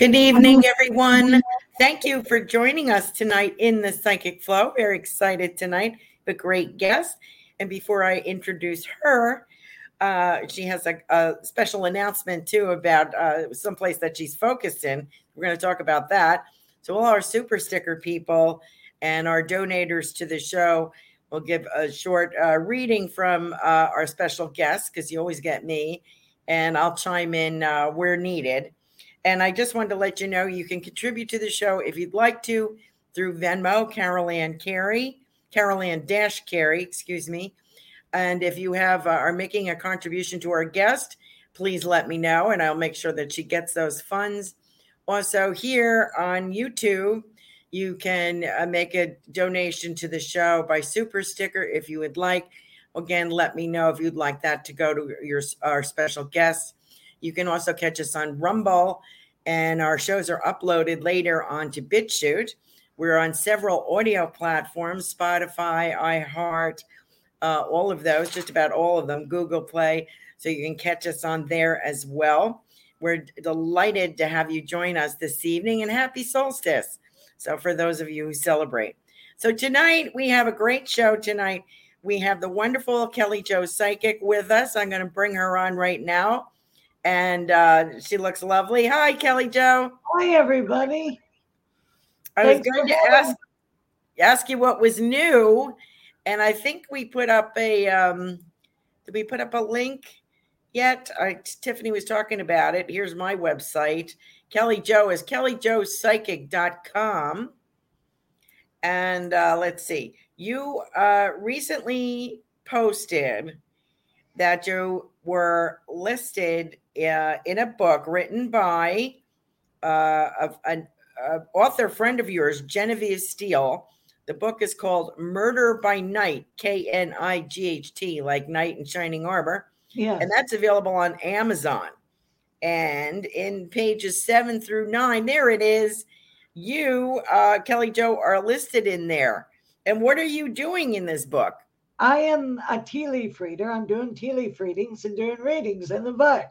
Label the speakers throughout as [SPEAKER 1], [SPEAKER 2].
[SPEAKER 1] Good evening, everyone. Thank you for joining us tonight in the Psychic Flow. Very excited tonight. A great guest. And before I introduce her, uh, she has a, a, special announcement too about uh, someplace that she's focused in. We're going to talk about that. So, all our super sticker people and our donators to the show will give a short uh, reading from uh, our special guest because you always get me, and I'll chime in uh, where needed. And I just wanted to let you know you can contribute to the show if you'd like to through Venmo, Carolan Carey, Carolan Dash Carey, excuse me. And if you have uh, are making a contribution to our guest, please let me know, and I'll make sure that she gets those funds. Also, here on YouTube, you can uh, make a donation to the show by super sticker if you would like. Again, let me know if you'd like that to go to your our special guests. You can also catch us on Rumble, and our shows are uploaded later onto BitChute. We're on several audio platforms Spotify, iHeart, uh, all of those, just about all of them, Google Play. So you can catch us on there as well. We're delighted to have you join us this evening and happy solstice. So, for those of you who celebrate. So, tonight we have a great show tonight. We have the wonderful Kelly Jo Psychic with us. I'm going to bring her on right now and uh, she looks lovely. Hi, Kelly Jo.
[SPEAKER 2] Hi, everybody.
[SPEAKER 1] I Thanks was going to ask ask you what was new, and I think we put up a um, did we put up a link yet? I, Tiffany was talking about it. Here's my website. Kelly Jo is kellyjopsychic.com. And uh, let's see, you uh, recently posted that you were listed uh, in a book written by uh, an author friend of yours, Genevieve Steele. The book is called Murder by Night, K N I G H T, like night in Shining Arbor. Yeah. And that's available on Amazon. And in pages seven through nine, there it is. You, uh, Kelly Jo, are listed in there. And what are you doing in this book?
[SPEAKER 2] I am a tea leaf reader. I'm doing tea leaf readings and doing readings in the book.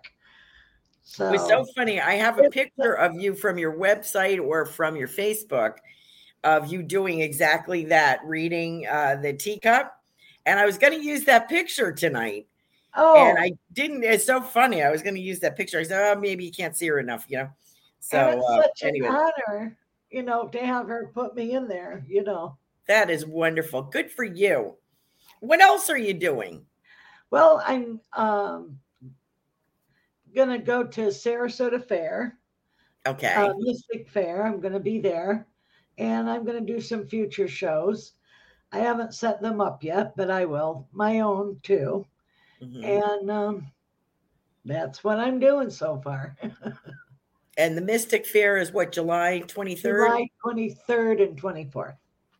[SPEAKER 1] So it was so funny. I have a picture of you from your website or from your Facebook of you doing exactly that, reading uh, the teacup. And I was going to use that picture tonight. Oh, and I didn't. It's so funny. I was going to use that picture. I said, "Oh, maybe you can't see her enough," you know. So
[SPEAKER 2] uh, such anyway. an honor, you know, to have her put me in there. You know,
[SPEAKER 1] that is wonderful. Good for you. What else are you doing?
[SPEAKER 2] Well, I'm um, gonna go to Sarasota Fair.
[SPEAKER 1] Okay. Uh,
[SPEAKER 2] Mystic Fair. I'm gonna be there, and I'm gonna do some future shows. I haven't set them up yet, but I will. My own too, mm-hmm. and um, that's what I'm doing so far.
[SPEAKER 1] and the Mystic Fair is what July 23rd.
[SPEAKER 2] July 23rd and 24th.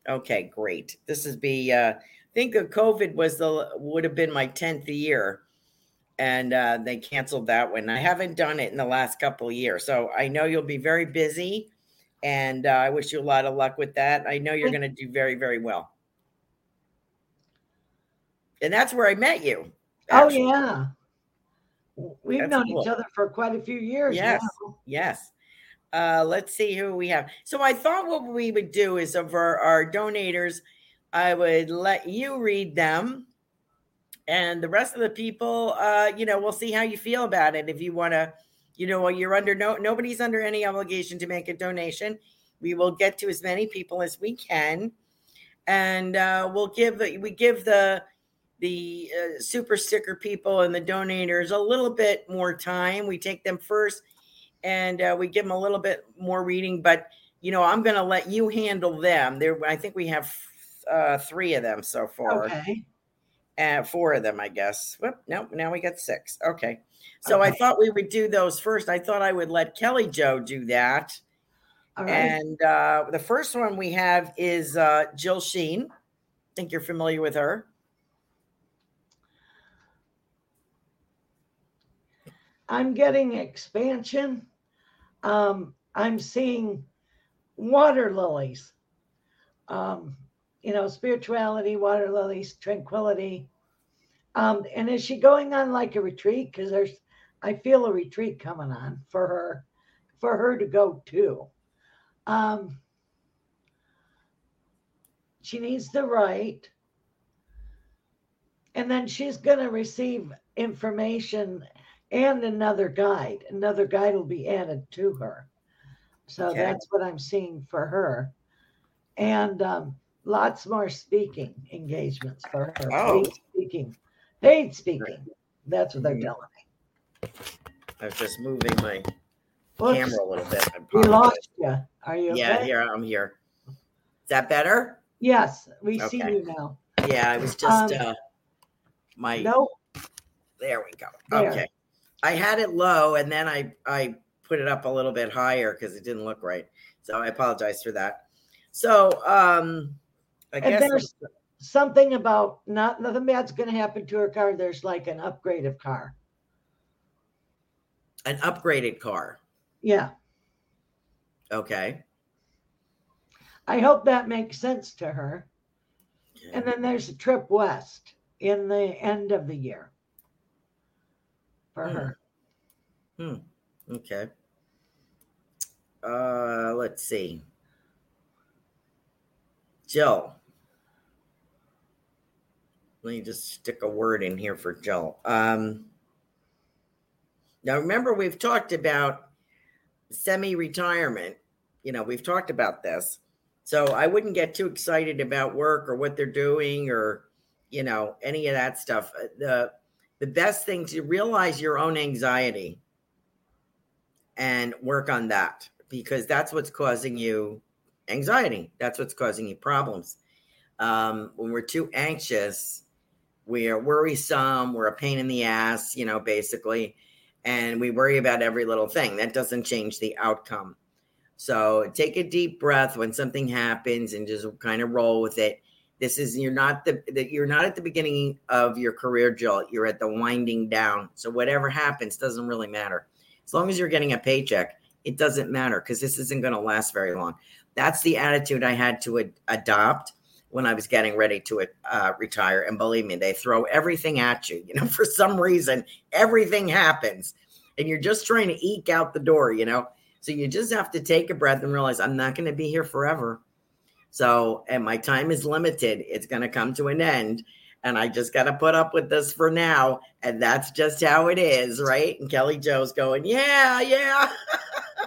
[SPEAKER 1] Okay, great. This is be. Uh, think of COVID was the would have been my 10th year and uh, they canceled that one. I haven't done it in the last couple of years, so I know you'll be very busy, and uh, I wish you a lot of luck with that. I know you're going to do very, very well. And that's where I met you.
[SPEAKER 2] Oh, actually. Oh yeah, we've that's known cool. each other for quite a few years.
[SPEAKER 1] Yes,
[SPEAKER 2] now.
[SPEAKER 1] yes. Uh, let's see who we have. So I thought what we would do is of our, our donators, I would let you read them. And the rest of the people uh you know we'll see how you feel about it. If you want to you know you're under no nobody's under any obligation to make a donation. We will get to as many people as we can. And uh we'll give we give the the uh, super sticker people and the donators a little bit more time. We take them first and uh, we give them a little bit more reading but you know i'm going to let you handle them. There i think we have uh, three of them so far
[SPEAKER 2] okay
[SPEAKER 1] uh, four of them, I guess. Whoop, nope, now we got six. Okay. So okay. I thought we would do those first. I thought I would let Kelly Jo do that. And uh, the first one we have is uh, Jill Sheen. I think you're familiar with her.
[SPEAKER 2] I'm getting expansion. Um, I'm seeing water lilies. Um, you know, spirituality, water lilies, tranquility. Um, and is she going on like a retreat? Because there's, I feel a retreat coming on for her for her to go to. Um, she needs to write. And then she's going to receive information and another guide. Another guide will be added to her. So okay. that's what I'm seeing for her. And um, lots more speaking engagements for her. Oh. Paid speaking. Paid speaking. That's what they're mm-hmm. telling me.
[SPEAKER 1] I was just moving my Oops. camera a little bit.
[SPEAKER 2] We lost you. Are you
[SPEAKER 1] Yeah, okay? here I'm here. Is that better?
[SPEAKER 2] Yes, we okay. see you now.
[SPEAKER 1] Yeah, I was just um, uh my
[SPEAKER 2] Nope.
[SPEAKER 1] There we go. There. Okay. I had it low and then I I put it up a little bit higher because it didn't look right. So I apologize for that. So um I and guess
[SPEAKER 2] there's something about not nothing bad's gonna happen to her car. There's like an upgraded car.
[SPEAKER 1] An upgraded car.
[SPEAKER 2] Yeah.
[SPEAKER 1] Okay.
[SPEAKER 2] I hope that makes sense to her. And then there's a trip west in the end of the year for hmm. her.
[SPEAKER 1] Hmm. Okay. Uh, let's see. Jill. Let me just stick a word in here for Jill. Um, now, remember, we've talked about semi retirement. You know, we've talked about this. So I wouldn't get too excited about work or what they're doing or, you know, any of that stuff. Uh, the the best thing to realize your own anxiety and work on that because that's what's causing you anxiety. That's what's causing you problems. Um, when we're too anxious, we are worrisome, we're a pain in the ass, you know, basically and we worry about every little thing. That doesn't change the outcome. So take a deep breath when something happens and just kind of roll with it. This is you're not the that you're not at the beginning of your career, Jill. You're at the winding down. So whatever happens doesn't really matter. As long as you're getting a paycheck, it doesn't matter because this isn't going to last very long. That's the attitude I had to ad- adopt when I was getting ready to uh, retire. And believe me, they throw everything at you. You know, for some reason, everything happens, and you're just trying to eke out the door. You know, so you just have to take a breath and realize I'm not going to be here forever. So, and my time is limited. It's going to come to an end. And I just got to put up with this for now. And that's just how it is, right? And Kelly Jo's going, yeah, yeah.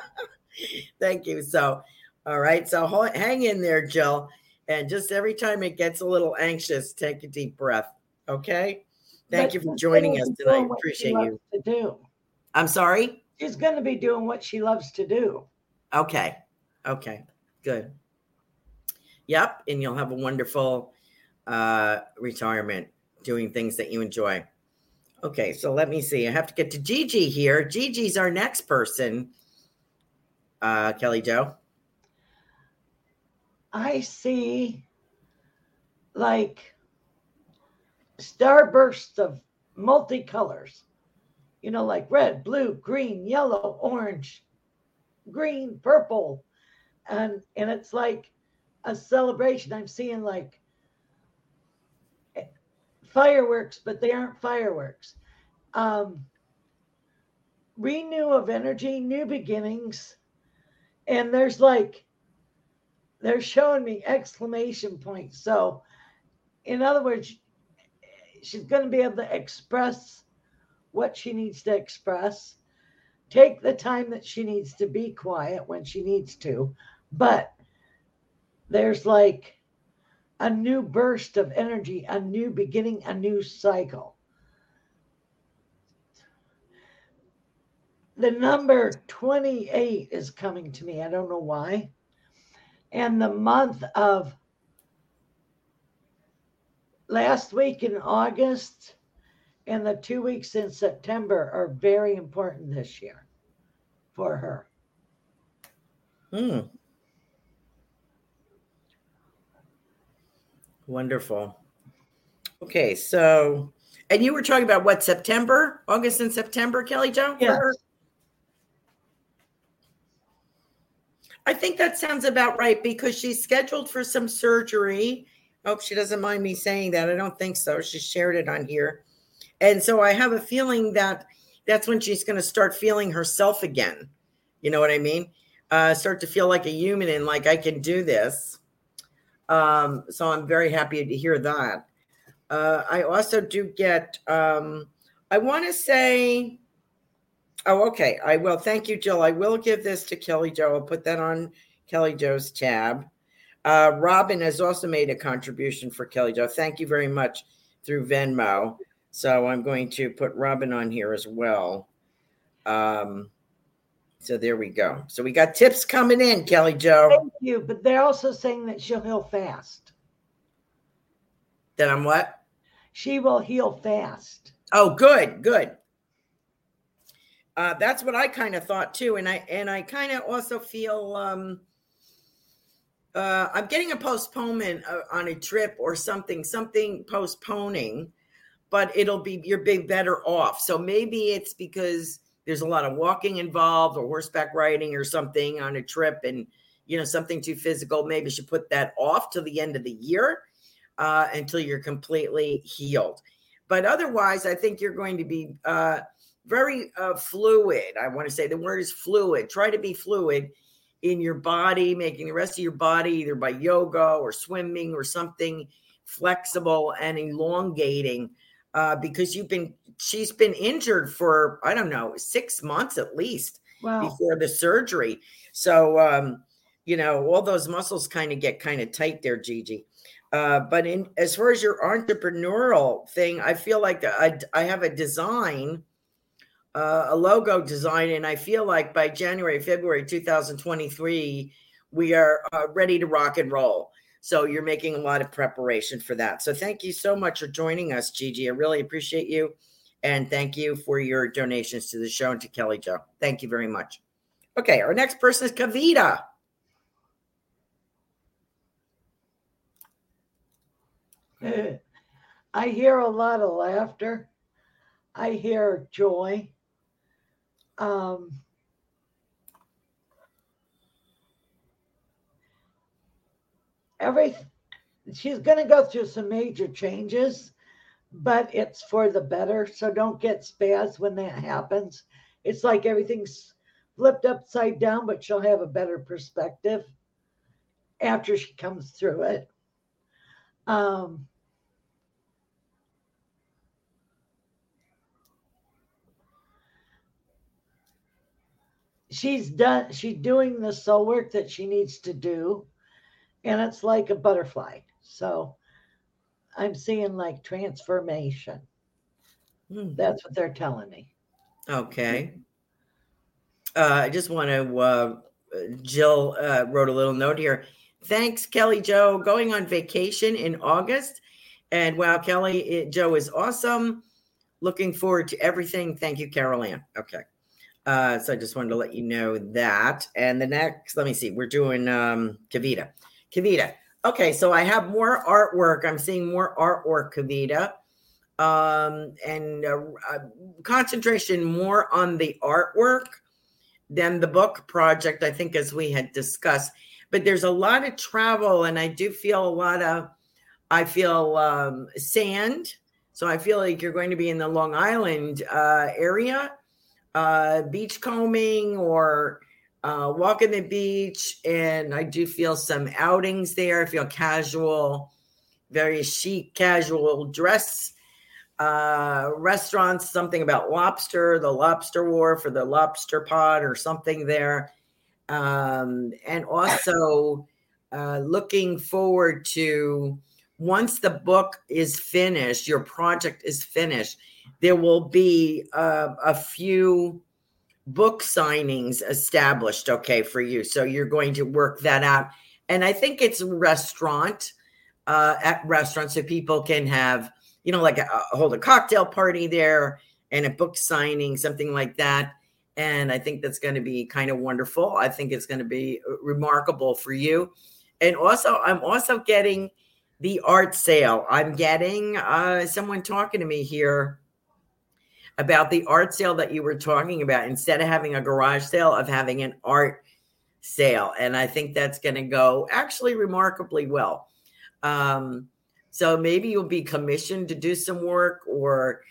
[SPEAKER 1] Thank you. So, all right. So hang in there, Jill. And just every time it gets a little anxious, take a deep breath. Okay. Thank but you for joining us tonight. Appreciate you.
[SPEAKER 2] To do.
[SPEAKER 1] I'm sorry.
[SPEAKER 2] She's going to be doing what she loves to do.
[SPEAKER 1] Okay. Okay. Good. Yep. And you'll have a wonderful uh, retirement doing things that you enjoy. Okay. So let me see. I have to get to Gigi here. Gigi's our next person. Uh, Kelly Jo.
[SPEAKER 2] I see like starbursts of multicolors, you know, like red, blue, green, yellow, orange, green, purple. And and it's like a celebration. I'm seeing like fireworks, but they aren't fireworks. Um, renew of energy, new beginnings. And there's like they're showing me exclamation points. So, in other words, she's going to be able to express what she needs to express, take the time that she needs to be quiet when she needs to. But there's like a new burst of energy, a new beginning, a new cycle. The number 28 is coming to me. I don't know why and the month of last week in August and the two weeks in September are very important this year for her.
[SPEAKER 1] Hmm. Wonderful. Okay, so and you were talking about what September, August and September, Kelly Jo?
[SPEAKER 2] Yes.
[SPEAKER 1] I think that sounds about right because she's scheduled for some surgery. Hope she doesn't mind me saying that. I don't think so. She shared it on here. And so I have a feeling that that's when she's going to start feeling herself again. You know what I mean? Uh, start to feel like a human and like I can do this. Um, so I'm very happy to hear that. Uh, I also do get, um, I want to say, oh, okay. I will. Thank you, Jill. I will give this to Kelly Jo. I'll put that on Kelly Jo's tab. Uh, Robin has also made a contribution for Kelly Jo. Thank you very much through Venmo. So I'm going to put Robin on here as well. Um, so there we go. So we got tips coming in, Kelly Jo.
[SPEAKER 2] Thank you. But they're also saying that she'll heal fast.
[SPEAKER 1] That I'm what?
[SPEAKER 2] She will heal fast.
[SPEAKER 1] Oh, good, good. Uh, that's what I kind of thought too, and I and I kind of also feel um, uh, I'm getting a postponement uh, on a trip or something, something postponing, but it'll be you're being better off. So maybe it's because there's a lot of walking involved or horseback riding or something on a trip and you know something too physical. Maybe you should put that off till the end of the year uh, until you're completely healed. But otherwise, I think you're going to be uh, very uh, fluid. I want to say the word is fluid. Try to be fluid in your body, making the rest of your body either by yoga or swimming or something flexible and elongating uh, because you've been she's been injured for I don't know six months at least wow. before the surgery. So um, you know all those muscles kind of get kind of tight there, Gigi. Uh, but in as far as your entrepreneurial thing, I feel like I, I have a design uh, a logo design, and I feel like by January, February 2023, we are uh, ready to rock and roll. So you're making a lot of preparation for that. So thank you so much for joining us, Gigi. I really appreciate you. And thank you for your donations to the show and to Kelly Jo. Thank you very much. Okay, our next person is Kavita.
[SPEAKER 2] I hear a lot of laughter. I hear joy um, every she's going to go through some major changes but it's for the better so don't get spaz when that happens. It's like everything's flipped upside down but she'll have a better perspective after she comes through it. Um, she's done she's doing the soul work that she needs to do and it's like a butterfly. So i'm seeing like transformation. Hmm. that's what they're telling me.
[SPEAKER 1] Okay. Uh, i just want to uh, jill uh, wrote a little note here. Thanks kelly jo. Going on vacation in august. And wow kelly it, joe is awesome. Looking forward to everything. Thank you carolan. Okay uh, so I just wanted to let you know that. And the next, let me see, we're doing um, Kavita. Kavita. Okay, so I have more artwork. I'm seeing more artwork, Kavita. Um, and uh, uh, concentration more on the artwork than the book project, I think, as we had discussed. But there's a lot of travel, and I do feel a lot of, I feel um, sand. So I feel like you're going to be in the Long Island uh, area uh, beach combing or uh, walking the beach. And I do feel some outings there. I feel casual, very chic, casual dress. Uh, restaurants, something about lobster, the lobster wharf or the lobster pod or something there. Um, and also uh, looking forward to once the book is finished, your project is finished there will be uh, a few book signings established okay for you. So you're going to work that out. And i think it's restaurant uh, at restaurants so people can have you know like a, hold a cocktail party there and a book signing something like that. And i think that's going to be kind of wonderful. I think it's going to be uh, remarkable for you. And also i'm also getting the art sale. I'm getting uh, someone talking to me here about the art sale that you were talking about instead of having a garage sale of having an art sale and i think that's going to go actually remarkably well um, so maybe you'll be commissioned to do some work or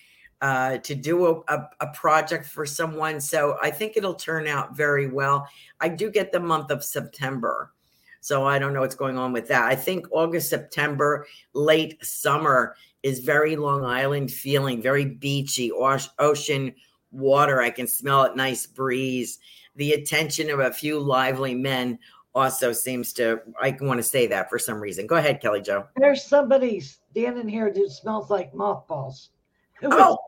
[SPEAKER 1] uh, to do a, a, a, project for someone. So I think it'll turn out very well. I do get the month of September. So I don't know what's going on with that. I think August, September, late summer is very Long Island feeling, very beachy, ocean water. I can smell it, nice breeze. The attention of a few lively men also seems to, I want to say that for some reason. Go ahead, Kelly Jo.
[SPEAKER 2] There's somebody standing here that smells like mothballs.
[SPEAKER 1] oh.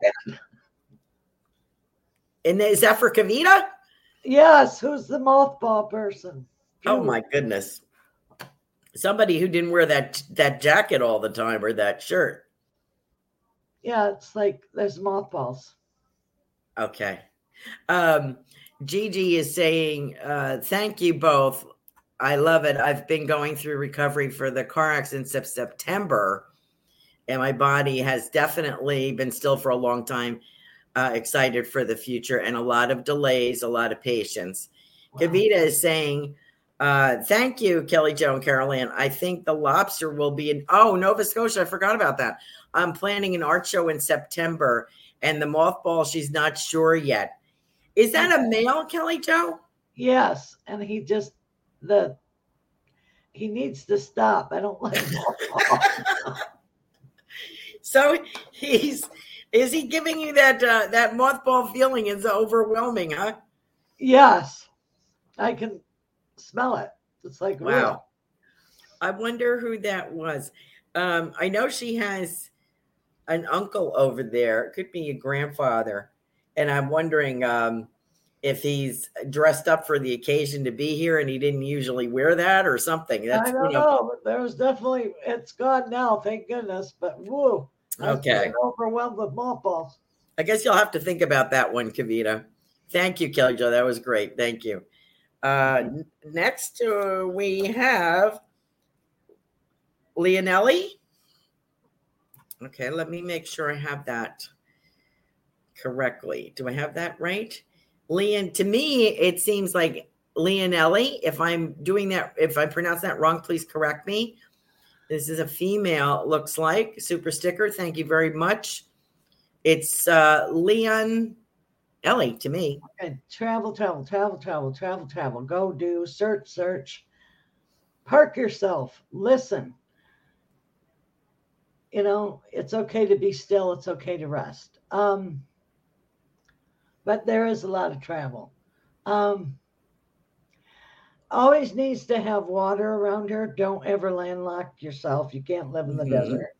[SPEAKER 1] And is that for Kavita?
[SPEAKER 2] Yes. Who's the mothball person?
[SPEAKER 1] Oh my goodness. Somebody who didn't wear that that jacket all the time or that shirt.
[SPEAKER 2] Yeah, it's like there's mothballs.
[SPEAKER 1] Okay. Um, Gigi is saying, uh, thank you both. I love it. I've been going through recovery for the car accident of September, and my body has definitely been still for a long time. Uh, excited for the future and a lot of delays, a lot of patience. Wow. Kavita is saying, uh, thank you, Kelly Jo and Carolan. I think the lobster will be in, oh, Nova Scotia. I forgot about that. I'm planning an art show in September, and the mothball, she's not sure yet. Is that a male, Kelly Jo?
[SPEAKER 2] Yes. And he just, the, he needs to stop. I don't like
[SPEAKER 1] so he's, is he giving you that, uh, that mothball feeling is overwhelming, huh?
[SPEAKER 2] Yes. I can smell it. It's like,
[SPEAKER 1] wow. Real. I wonder who that was. Um, I know she has an uncle over there. It could be a grandfather. And I'm wondering um, if he's dressed up for the occasion to be here and he didn't usually wear that or something.
[SPEAKER 2] That's, I don't you know, know, but there's definitely, it's gone now, thank goodness. But whoa.
[SPEAKER 1] Okay.
[SPEAKER 2] Overwhelmed with mothballs.
[SPEAKER 1] I guess you'll have to think about that one, Kavita. Thank you, Kelly Jo. That was great. Thank you. Uh, next, uh, we have Leonelli. Okay, let me make sure I have that correctly. Do I have that right? Leon, to me, it seems like Leonelli. If I'm doing that, if I pronounce that wrong, please correct me. This is a female, looks like. Super sticker. Thank you very much. It's uh, Leon Ellie to me.
[SPEAKER 2] Okay. Travel, travel, travel, travel, travel, travel. Go do, search, search. Park yourself. Listen you know, it's okay to be still, it's okay to rest. Um, but there is a lot of travel. Um, always needs to have water around her. Don't ever landlock yourself. You can't live in the mm-hmm. desert.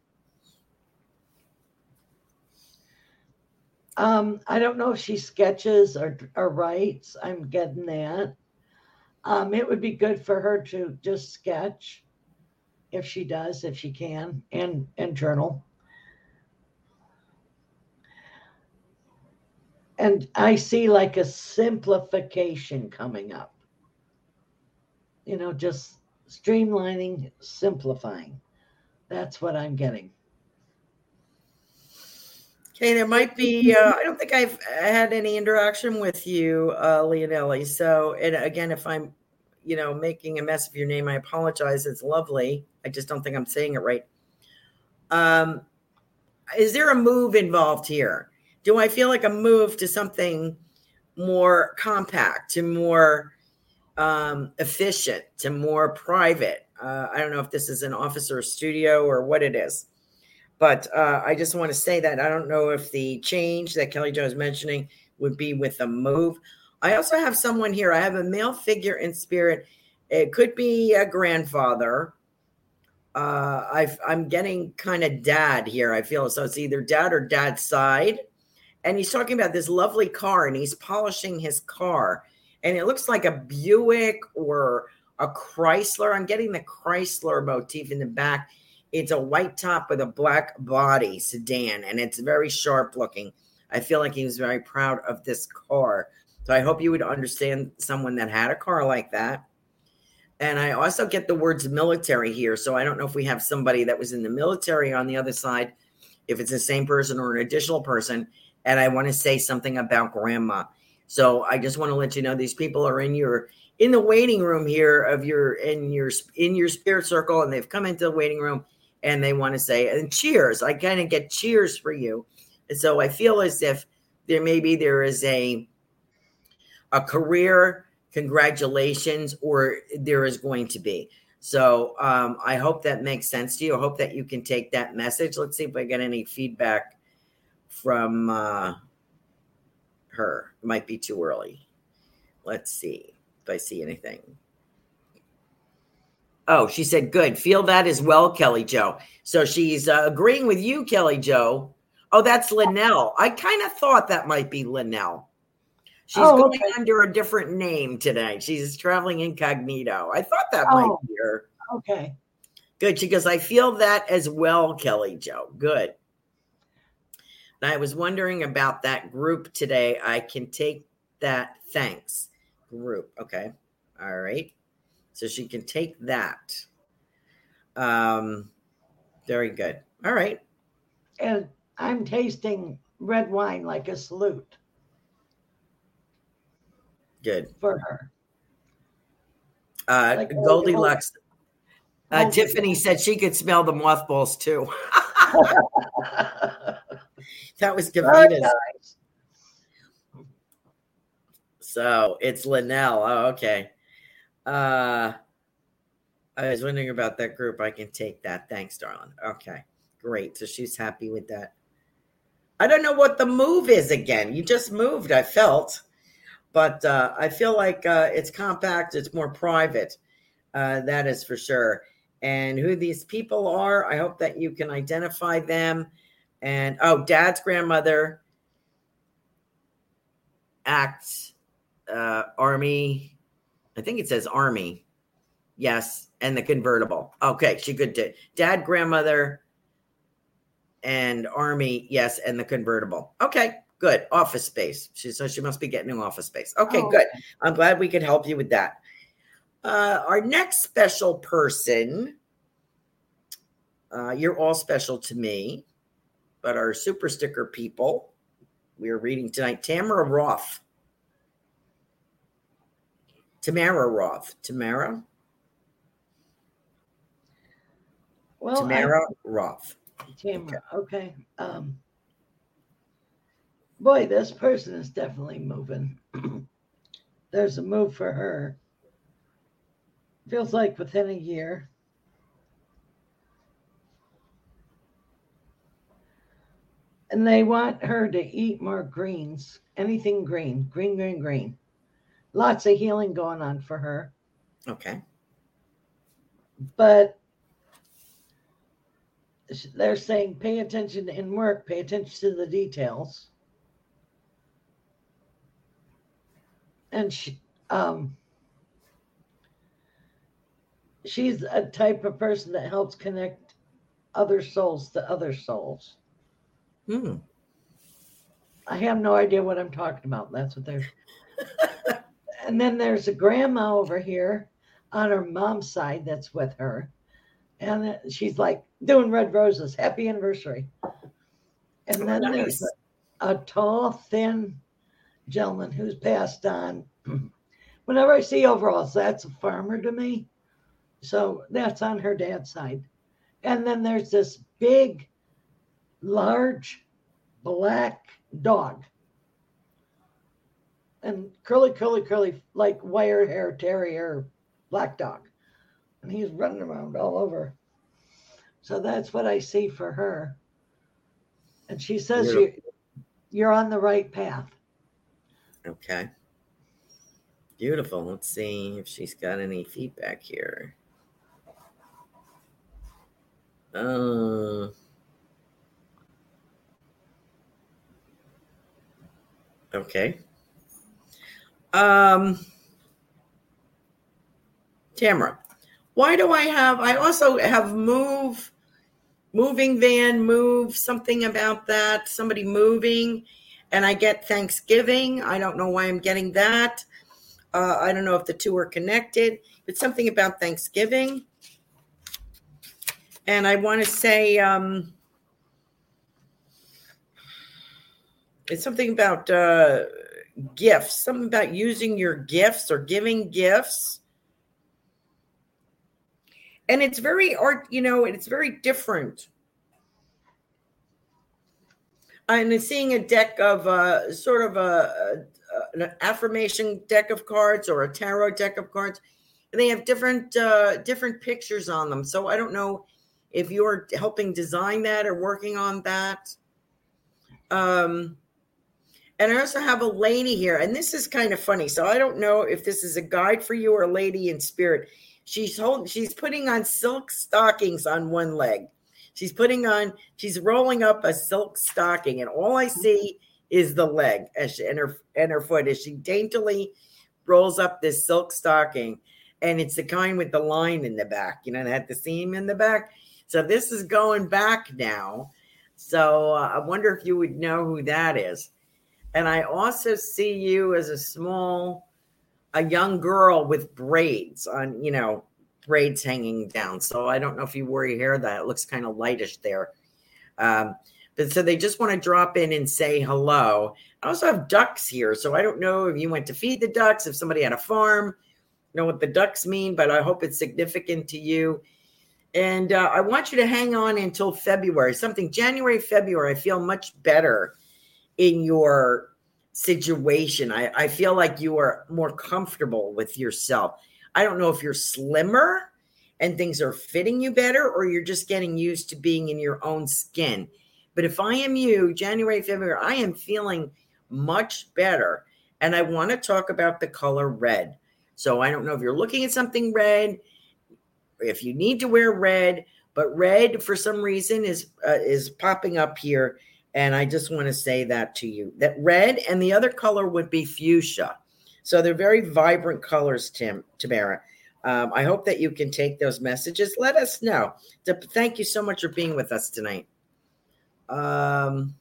[SPEAKER 2] Um, I don't know if she sketches or, or writes. I'm getting that. Um, it would be good for her to just sketch if she does, if she can, and and journal. And I see like a simplification coming up. You know, just streamlining, simplifying. That's what I'm getting.
[SPEAKER 1] Okay, there might be. Uh, I don't think I've had any interaction with you, uh, Leonelli. So, and again, if I'm you know, making a mess of your name. I apologize. It's lovely. I just don't think I'm saying it right. Um, is there a move involved here? Do I feel like a move to something more compact, to more um, efficient, to more private? Uh, I don't know if this is an office or studio or what it is, but uh, I just want to say that I don't know if the change that Kelly Jo is mentioning would be with a move. I also have someone here. I have a male figure in spirit. It could be a grandfather. Uh, i am getting kind of dad here. I feel so. It's either dad or dad's side, and he's talking about this lovely car, and he's polishing his car, and it looks like a Buick or a Chrysler. I'm getting the Chrysler motif in the back. It's a white top with a black body sedan, and it's very sharp looking. I feel like he was very proud of this car. So I hope you would understand someone that had a car like that. And I also get the words military here. So I don't know if we have somebody that was in the military on the other side, if it's the same person or an additional person. And I want to say something about grandma. So I just want to let you know these people are in your in the waiting room here of your in your in your spirit circle, and they've come into the waiting room and they want to say and cheers. I kind of get cheers for you And so I feel as if there maybe there is a a career congratulations or there is going to be. So um, I hope that makes sense to you. I hope that you can take that message. Let's see if I get any feedback from uh, her. It might be too early. Let's see if I see anything. Oh, she said, good. Feel that as well, Kelly Jo. So she's uh, agreeing with you, Kelly Jo. Oh, that's Linnell. I kind of thought that might be Linnell. She's oh, going okay. under a different name tonight. She's traveling incognito. I thought that oh, might be her.
[SPEAKER 2] Okay.
[SPEAKER 1] Good. She goes, I feel that as well, Kelly Jo. Good. And I was wondering about that group today. I can take that. Thanks. Group. Okay. All right. So she can take that. Um, very good. All right.
[SPEAKER 2] And I'm tasting red wine like a salute.
[SPEAKER 1] Good.
[SPEAKER 2] For her.
[SPEAKER 1] Uh, like Goldilocks. Uh, Tiffany said she could smell the mothballs too. that was Kavita's. So it's Linnell. Oh, okay. Uh, I was wondering about that group. I can take that. Thanks, darling. Okay, great. So she's happy with that. I don't know what the move is again. You just moved, I felt, but uh, I feel like uh, it's compact, it's more private. Uh, that is for sure. And who these people are, I hope that you can identify them. And oh, dad's grandmother, act, uh, army, I think it says army. Yes, and the convertible. Okay, she could do dad, grandmother, and army. Yes, and the convertible. Okay, good. Office space. She so she must be getting an office space. Okay, oh. good. I'm glad we could help you with that. Uh, our next special person. Uh, you're all special to me, but our super sticker people. We are reading tonight. Tamara Roth. Tamara Roth. Tamara? Well, Tamara I, Roth.
[SPEAKER 2] Tamara, okay. okay. Um, boy, this person is definitely moving. There's a move for her. Feels like within a year. And they want her to eat more greens, anything green, green, green, green lots of healing going on for her.
[SPEAKER 1] Okay.
[SPEAKER 2] But they're saying pay attention in work, pay attention to the details. And she, um, she's a type of person that helps connect other souls to other souls.
[SPEAKER 1] Hmm.
[SPEAKER 2] I have no idea what I'm talking about. That's what they're. and then there's a grandma over here on her mom's side that's with her. And she's like doing red roses, happy anniversary. And then nice. there's a, a tall, thin gentleman who's passed on. Whenever I see overalls, that's a farmer to me. So that's on her dad's side. And then there's this big, large, black dog and curly, curly, curly, like wire hair terrier, black dog. And he's running around all over. So that's what I see for her. And she says you're, you're on the right path.
[SPEAKER 1] Okay. Beautiful. Let's see if she's got any feedback here. Uh, okay. Um, Tamara, why do I have? I also have move, moving van, move something about that. Somebody moving, and I get Thanksgiving. I don't know why I'm getting that. Uh, I don't know if the two are connected, but something about Thanksgiving. And I want to say um, it's something about. Uh, gifts, something about using your gifts or giving gifts. And it's very art, you know, it's very different I'm seeing a deck of uh, sort of a, a, an affirmation deck of cards or a tarot deck of cards, and they have different uh, different pictures on them. So I don't know if you're helping design that or working on that. Um, and I also have a lady here, and this is kind of funny. So I don't know if this is a guide for you or a lady in spirit. She's holding, she's putting on silk stockings on one leg. She's putting on, she's rolling up a silk stocking, and all I see is the leg as she, and her and her foot as she daintily rolls up this silk stocking, and it's the kind with the line in the back, you know, that the seam in the back. So this is going back now. So uh, I wonder if you would know who that is. And I also see you as a small, a young girl with braids on, you know, braids hanging down. So I don't know if you wore your hair that it looks kind of lightish there. Um, but so they just want to drop in and say hello. I also have ducks here. So I don't know if you went to feed the ducks, if somebody had a farm, know what the ducks mean, but I hope it's significant to you. And uh, I want you to hang on until February, something January, February. I feel much better in your situation. I, I feel like you are more comfortable with yourself. I don't know if you're slimmer and things are fitting you better or you're just getting used to being in your own skin. But if I am you, January, February, I am feeling much better. And I want to talk about the color red. So I don't know if you're looking at something red, if you need to wear red, but red for some reason is uh, is popping up here and I just want to say that to you that red and the other color would be fuchsia. So they're very vibrant colors, Tim, Tamara. Um, I hope that you can take those messages. Let us know. Thank you so much for being with us tonight. Um,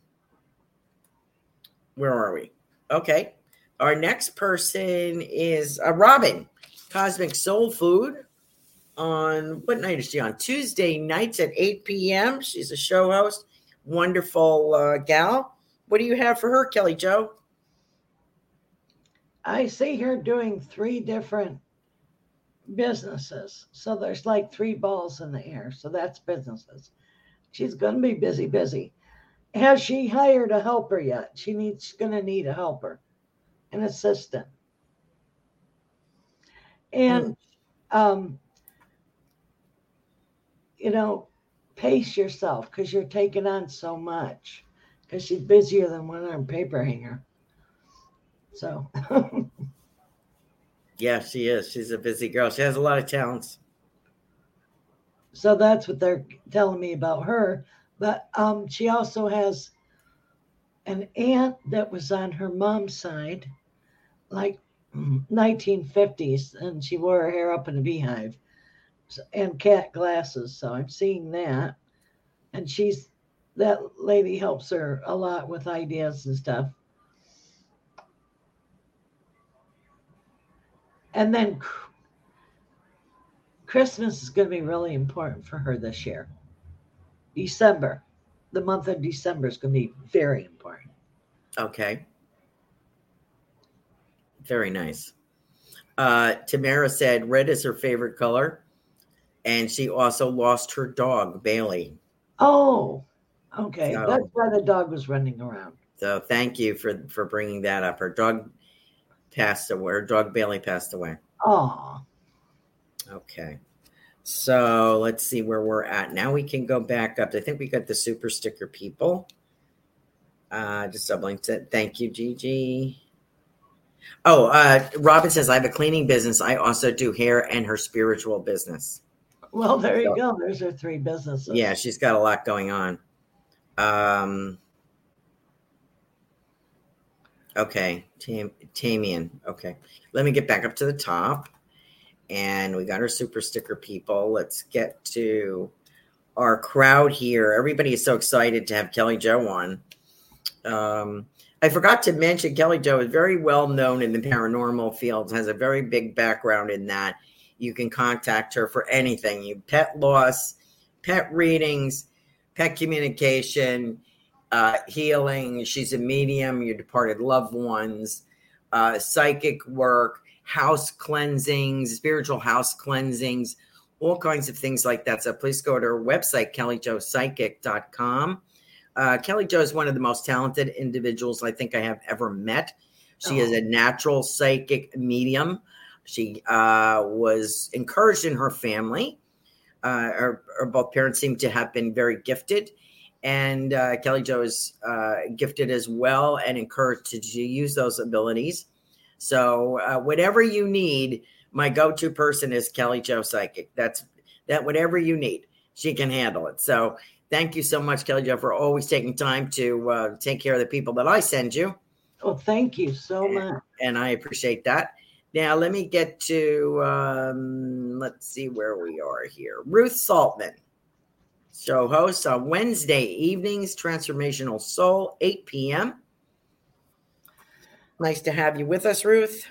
[SPEAKER 1] where are we? Okay. Our next person is uh, Robin, Cosmic Soul Food. On what night is she on? Tuesday nights at 8 p.m. She's a show host wonderful uh, gal. What do you have for her, Kelly Jo?
[SPEAKER 2] I see her doing three different businesses. So there's like three balls in the air. So that's businesses. She's going to be busy, busy. Has she hired a helper yet? She needs going to need a helper, an assistant. And, mm. um, you know, pace yourself because you're taking on so much because she's busier than one arm paper hanger. So,
[SPEAKER 1] yeah, she is. She's a busy girl. She has a lot of talents.
[SPEAKER 2] So that's what they're telling me about her. But um, she also has an aunt that was on her mom's side, like 1950s, and she wore her hair up in a beehive and cat glasses. So I'm seeing that. And she's that lady helps her a lot with ideas and stuff. And then Christmas is going to be really important for her this year. December, the month of December is going to be very important.
[SPEAKER 1] Okay. Very nice. Uh, Tamara said red is her favorite color and she also lost her dog Bailey.
[SPEAKER 2] Oh, okay. So, That's why the dog was running around.
[SPEAKER 1] So thank you for for bringing that up. Her dog passed away. Her dog Bailey passed away.
[SPEAKER 2] Oh.
[SPEAKER 1] Okay. So let's see where we're at. Now we can go back up. I think we got the super sticker people. Uh, just doubling. Thank you, Gigi. Oh, uh, Robin says I have a cleaning business. I also do hair and her spiritual business.
[SPEAKER 2] Well, there you so, go. There's her three businesses.
[SPEAKER 1] Yeah, she's got a lot going on. Um, okay, Tam- Tamian. Okay, let me get back up to the top, and we got our super sticker people. Let's get to our crowd here. Everybody is so excited to have Kelly Jo on. Um, I forgot to mention Kelly Jo is very well known in the paranormal field, has a very big background in that you can contact her for anything you pet loss, pet readings, pet communication, uh, healing. She's a medium, your departed loved ones, uh, psychic work, house cleansings, spiritual house cleansings, all kinds of things like that. So please go to her website, kellyjopsychic.com. Uh, Kelly Jo is one of the most talented individuals I think I have ever met. She oh. is a natural psychic medium. She uh, was encouraged in her family. Uh, her, her, both parents seem to have been very gifted. And uh, Kelly Jo is uh, gifted as well and encouraged to, to use those abilities. So, uh, whatever you need, my go to person is Kelly Jo Psychic. That's that, whatever you need, she can handle it. So, thank you so much, Kelly Jo, for always taking time to uh, take care of the people that I send you.
[SPEAKER 2] Well, thank you so much.
[SPEAKER 1] And I appreciate that. Now, let me get to, um, let's see where we are here. Ruth Saltman, show host on Wednesday evenings, Transformational Soul, 8 p.m. Nice to have you with us, Ruth.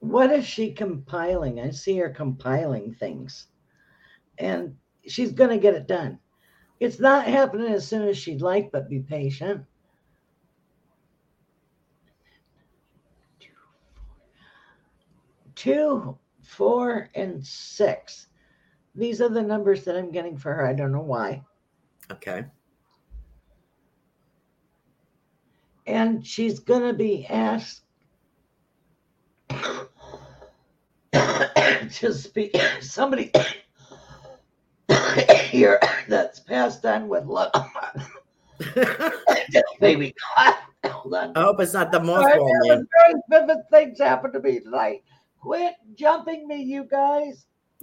[SPEAKER 2] What is she compiling? I see her compiling things. And she's going to get it done. It's not happening as soon as she'd like, but be patient. Two, four, and six. These are the numbers that I'm getting for her. I don't know why.
[SPEAKER 1] Okay.
[SPEAKER 2] And she's going to be asked to speak. Somebody here that's passed on with love. baby. Hold on.
[SPEAKER 1] I hope it's not the.
[SPEAKER 2] Very vivid things happen to me tonight. Quit jumping me, you guys.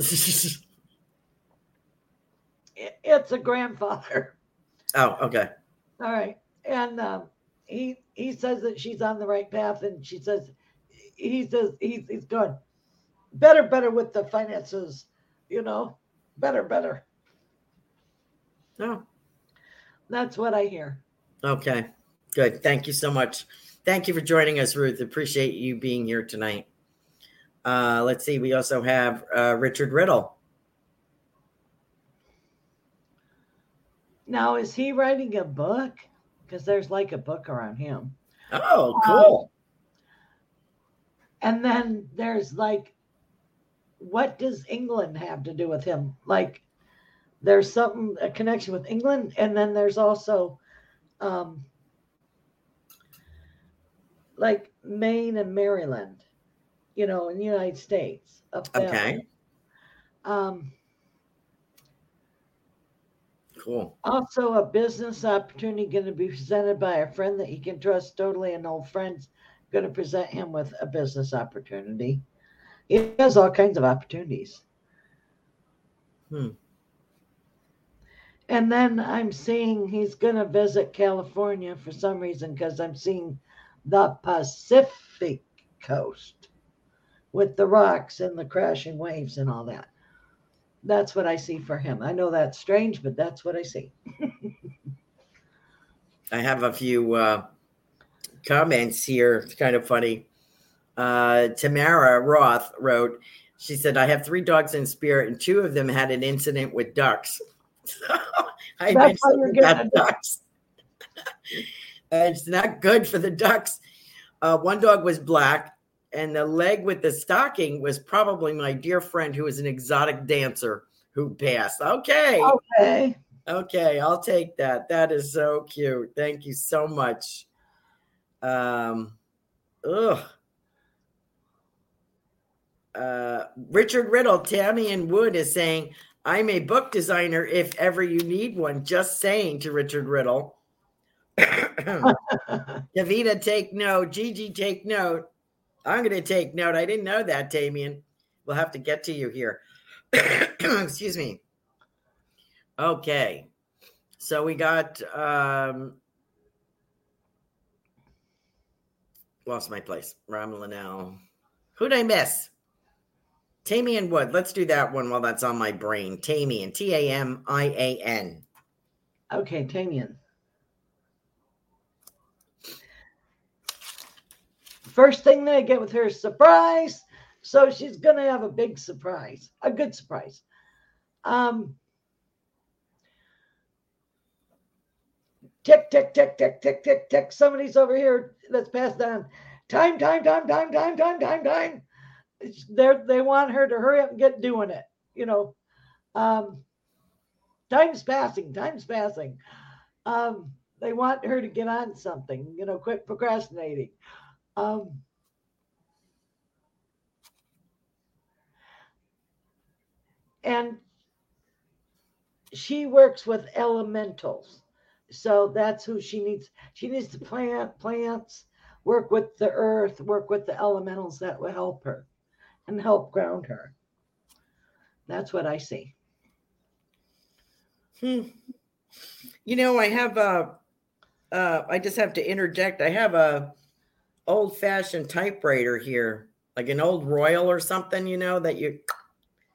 [SPEAKER 2] it's a grandfather.
[SPEAKER 1] Oh, okay.
[SPEAKER 2] All right, and um, he he says that she's on the right path, and she says he says he's he's going better, better with the finances. You know, better, better.
[SPEAKER 1] Oh.
[SPEAKER 2] That's what I hear.
[SPEAKER 1] Okay. Good. Thank you so much. Thank you for joining us, Ruth. Appreciate you being here tonight. Uh, let's see. We also have uh, Richard Riddle.
[SPEAKER 2] Now, is he writing a book? Because there's like a book around him.
[SPEAKER 1] Oh, cool.
[SPEAKER 2] Um, and then there's like, what does England have to do with him? Like, there's something a connection with England, and then there's also um, like Maine and Maryland, you know, in the United States.
[SPEAKER 1] Okay.
[SPEAKER 2] Um,
[SPEAKER 1] cool.
[SPEAKER 2] Also, a business opportunity going to be presented by a friend that he can trust totally, an old friend's going to present him with a business opportunity. He has all kinds of opportunities.
[SPEAKER 1] Hmm.
[SPEAKER 2] And then I'm seeing he's going to visit California for some reason because I'm seeing the Pacific coast with the rocks and the crashing waves and all that. That's what I see for him. I know that's strange, but that's what I see.
[SPEAKER 1] I have a few uh, comments here. It's kind of funny. Uh, Tamara Roth wrote, she said, I have three dogs in spirit, and two of them had an incident with ducks. I That's why you're getting ducks. it's not good for the ducks. Uh, one dog was black, and the leg with the stocking was probably my dear friend who was an exotic dancer who passed. Okay.
[SPEAKER 2] Okay.
[SPEAKER 1] Okay, I'll take that. That is so cute. Thank you so much. Um, ugh. Uh, Richard Riddle, Tamian Wood is saying, I'm a book designer if ever you need one. Just saying to Richard Riddle. Davida, take note. Gigi, take note. I'm going to take note. I didn't know that, Damien. We'll have to get to you here. Excuse me. Okay. So we got um lost my place. Ram Linnell. Who'd I miss? Tamian Wood. Let's do that one while that's on my brain. Tamian. T A M I A N.
[SPEAKER 2] Okay, Tamian. First thing that I get with her is surprise. So she's going to have a big surprise, a good surprise. Um, tick, tick, tick, tick, tick, tick, tick. Somebody's over here. Let's pass down. Time, time, time, time, time, time, time, time they they want her to hurry up and get doing it. You know, um, time's passing, time's passing. Um, they want her to get on something, you know, quit procrastinating. Um, and she works with elementals. So that's who she needs. She needs to plant plants, work with the earth, work with the elementals that will help her and help ground her. That's what I see.
[SPEAKER 1] Hmm. You know, I have a. Uh, I just have to interject. I have a old fashioned typewriter here, like an old Royal or something. You know that you.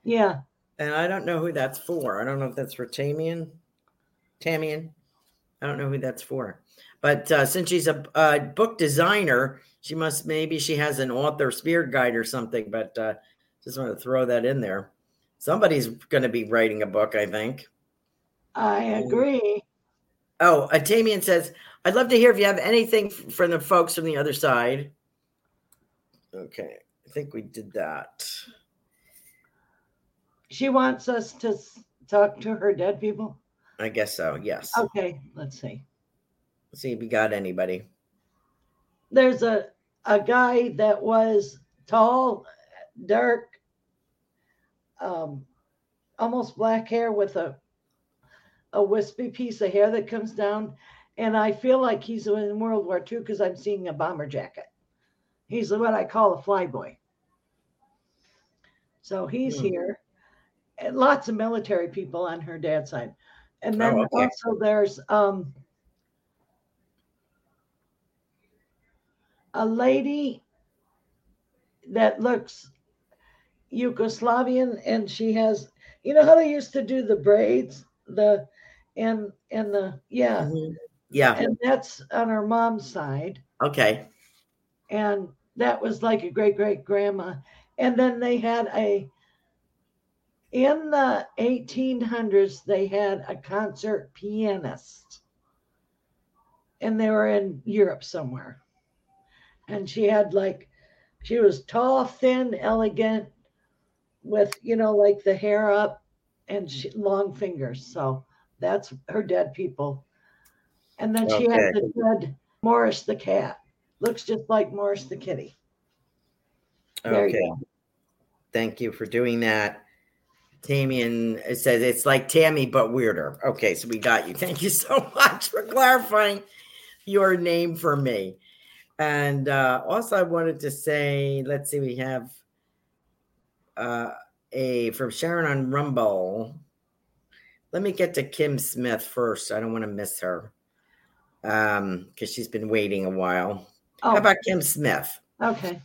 [SPEAKER 2] Yeah.
[SPEAKER 1] And I don't know who that's for. I don't know if that's for Tamian. Tamian. I don't know who that's for. But uh, since she's a, book designer, she must maybe she has an author spirit guide or something. But uh, just want to throw that in there. Somebody's going to be writing a book, I think.
[SPEAKER 2] I agree.
[SPEAKER 1] Oh, Tamian says, I'd love to hear if you have anything from the folks from the other side. Okay, I think we did that.
[SPEAKER 2] She wants us to talk to her dead people.
[SPEAKER 1] I guess so. Yes.
[SPEAKER 2] Okay. Let's see.
[SPEAKER 1] Let's see if we got anybody.
[SPEAKER 2] There's a a guy that was tall, dark, um, almost black hair with a a wispy piece of hair that comes down, and I feel like he's in World War II because I'm seeing a bomber jacket. He's what I call a flyboy. So he's hmm. here and lots of military people on her dad's side. And then oh, okay. also there's um, a lady that looks Yugoslavian and she has you know how they used to do the braids the and and the yeah mm-hmm.
[SPEAKER 1] Yeah
[SPEAKER 2] and that's on her mom's side
[SPEAKER 1] okay
[SPEAKER 2] and that was like a great great grandma and then they had a in the 1800s, they had a concert pianist, and they were in Europe somewhere. And she had like, she was tall, thin, elegant, with, you know, like the hair up and she, long fingers. So that's her dead people. And then she okay. had the dead Morris the cat. Looks just like Morris the kitty.
[SPEAKER 1] There okay. You Thank you for doing that. Tamian It says it's like Tammy, but weirder. Okay, so we got you. Thank you so much for clarifying your name for me. And uh, also, I wanted to say, let's see, we have uh, a from Sharon on Rumble. Let me get to Kim Smith first. I don't want to miss her um because she's been waiting a while. Oh. How about Kim Smith?
[SPEAKER 2] Okay.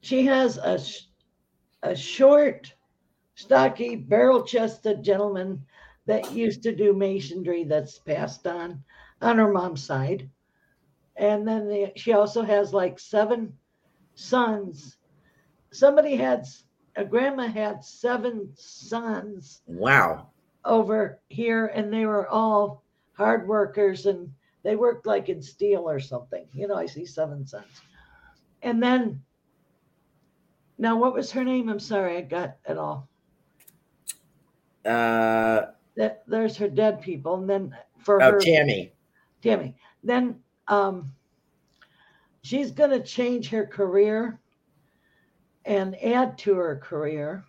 [SPEAKER 2] She has a, a short, stocky, barrel chested gentleman that used to do masonry that's passed on on her mom's side. And then the, she also has like seven sons. Somebody had, a grandma had seven sons.
[SPEAKER 1] Wow.
[SPEAKER 2] Over here, and they were all hard workers and they worked like in steel or something. You know, I see seven cents. And then now, what was her name? I'm sorry, I got it all.
[SPEAKER 1] Uh,
[SPEAKER 2] that there's her dead people, and then for
[SPEAKER 1] oh,
[SPEAKER 2] her,
[SPEAKER 1] Tammy.
[SPEAKER 2] Tammy. Then um, she's going to change her career and add to her career.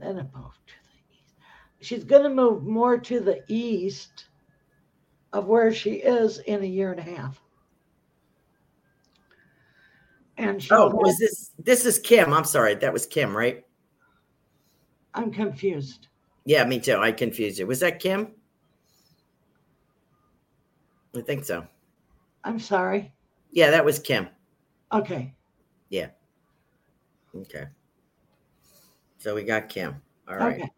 [SPEAKER 2] Then move to the east. She's going to move more to the east of where she is in a year and a half. And she
[SPEAKER 1] oh was this this is kim. I'm sorry that was kim right?
[SPEAKER 2] I'm confused.
[SPEAKER 1] Yeah me too. I confused you. Was that kim? I think so.
[SPEAKER 2] I'm sorry.
[SPEAKER 1] Yeah that was kim.
[SPEAKER 2] Okay.
[SPEAKER 1] Yeah. Okay so we got kim all right okay.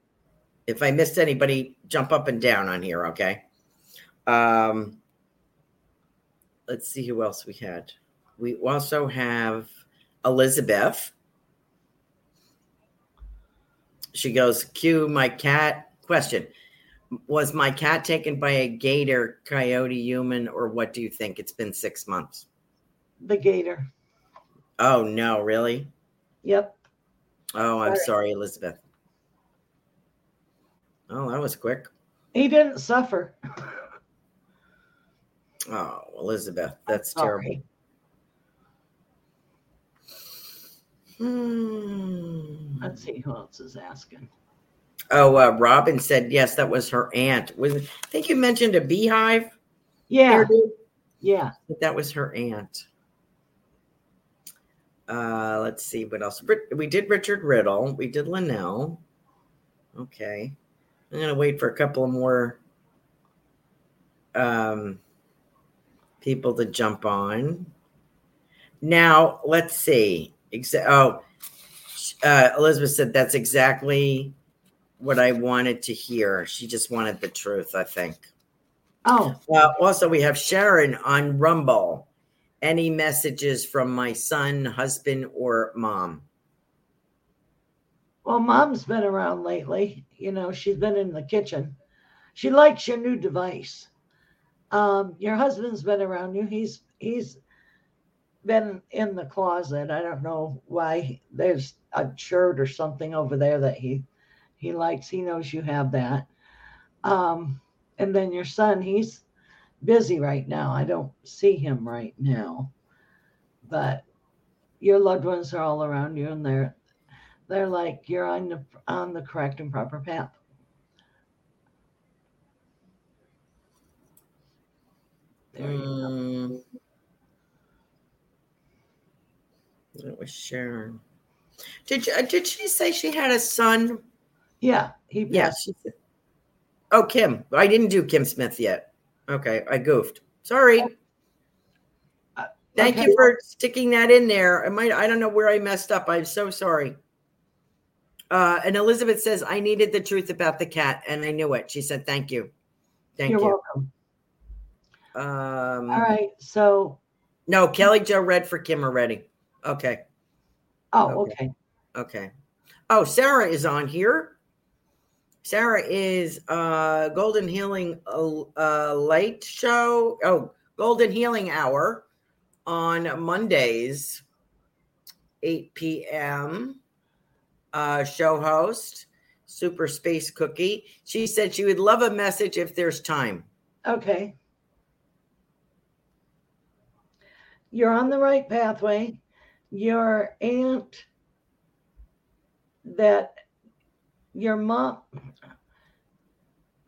[SPEAKER 1] if i missed anybody jump up and down on here okay um let's see who else we had we also have Elizabeth. She goes, Cue my cat. Question Was my cat taken by a gator, coyote, human, or what do you think? It's been six months.
[SPEAKER 2] The gator.
[SPEAKER 1] Oh, no, really?
[SPEAKER 2] Yep.
[SPEAKER 1] Oh, I'm sorry, Elizabeth. Oh, that was quick.
[SPEAKER 2] He didn't suffer.
[SPEAKER 1] Oh, Elizabeth, that's terrible.
[SPEAKER 2] Hmm. Let's see who else is asking.
[SPEAKER 1] Oh, uh, Robin said yes, that was her aunt. Was I think you mentioned a beehive?
[SPEAKER 2] Yeah. Yeah.
[SPEAKER 1] But that was her aunt. Uh, let's see what else. We did Richard Riddle. We did Linnell. Okay. I'm gonna wait for a couple more um, people to jump on. Now let's see. Exa- oh, uh, Elizabeth said that's exactly what I wanted to hear. She just wanted the truth, I think.
[SPEAKER 2] Oh.
[SPEAKER 1] Uh, also, we have Sharon on Rumble. Any messages from my son, husband, or mom?
[SPEAKER 2] Well, mom's been around lately. You know, she's been in the kitchen. She likes your new device. Um, your husband's been around you. He's he's been in the closet. I don't know why. There's a shirt or something over there that he he likes. He knows you have that. Um, and then your son, he's busy right now. I don't see him right now. But your loved ones are all around you and they're they're like you're on the on the correct and proper path.
[SPEAKER 1] There you go. That was Sharon. Did you, uh, did she say she had a son?
[SPEAKER 2] Yeah, he
[SPEAKER 1] yes. Yeah, oh, Kim. I didn't do Kim Smith yet. Okay, I goofed. Sorry. Uh, Thank okay. you for sticking that in there. I might I don't know where I messed up. I'm so sorry. Uh, and Elizabeth says, I needed the truth about the cat, and I knew it. She said, Thank you. Thank
[SPEAKER 2] You're
[SPEAKER 1] you.
[SPEAKER 2] welcome.
[SPEAKER 1] Um,
[SPEAKER 2] All right. So,
[SPEAKER 1] no, Kelly Jo read for Kim already. Okay.
[SPEAKER 2] Oh, okay. okay.
[SPEAKER 1] Okay. Oh, Sarah is on here. Sarah is uh Golden Healing uh, uh, Light Show. Oh, Golden Healing Hour on Mondays, 8 p.m. Uh, show host, Super Space Cookie. She said she would love a message if there's time.
[SPEAKER 2] Okay. You're on the right pathway. Your aunt that your mom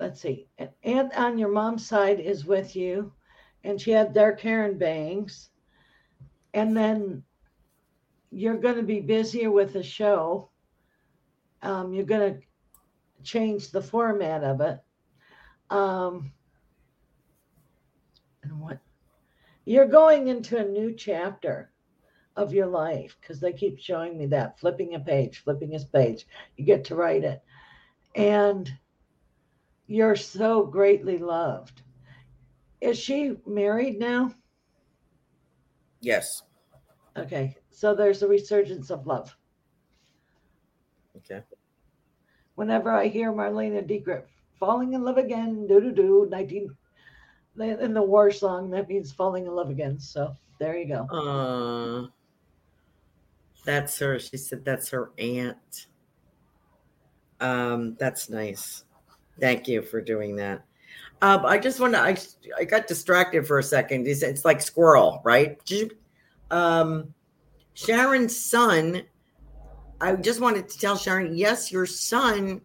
[SPEAKER 2] let's see an aunt on your mom's side is with you and she had dark hair and bangs. And then you're going to be busier with the show. Um, you're going to change the format of it. Um, and what you're going into a new chapter of your life because they keep showing me that flipping a page, flipping a page. You get to write it. And you're so greatly loved. Is she married now?
[SPEAKER 1] Yes.
[SPEAKER 2] Okay. So there's a resurgence of love.
[SPEAKER 1] Okay.
[SPEAKER 2] Whenever I hear Marlene Dietrich falling in love again, do do do, 19 in the war song, that means falling in love again. So there you go.
[SPEAKER 1] Uh that's her. She said that's her aunt. Um, that's nice. Thank you for doing that. Um, I just want to. I I got distracted for a second. It's, it's like squirrel, right? Um, Sharon's son. I just wanted to tell Sharon, yes, your son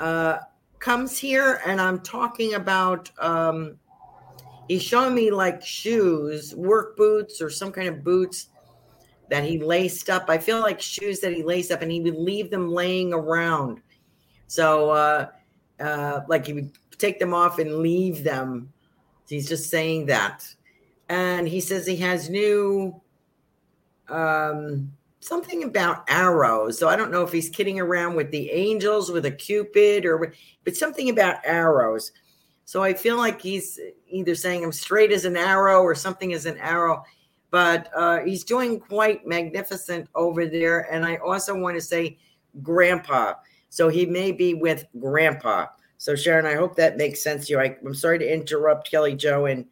[SPEAKER 1] uh, comes here, and I'm talking about. Um, he's showing me like shoes, work boots, or some kind of boots that he laced up. I feel like shoes that he laced up and he would leave them laying around. So, uh, uh, like he would take them off and leave them. He's just saying that. And he says he has new um, something about arrows. So I don't know if he's kidding around with the angels, with a cupid, or but something about arrows. So I feel like he's either saying I'm straight as an arrow or something as an arrow but uh, he's doing quite magnificent over there. And I also want to say grandpa. So he may be with grandpa. So Sharon, I hope that makes sense to you. I, am sorry to interrupt Kelly Jo and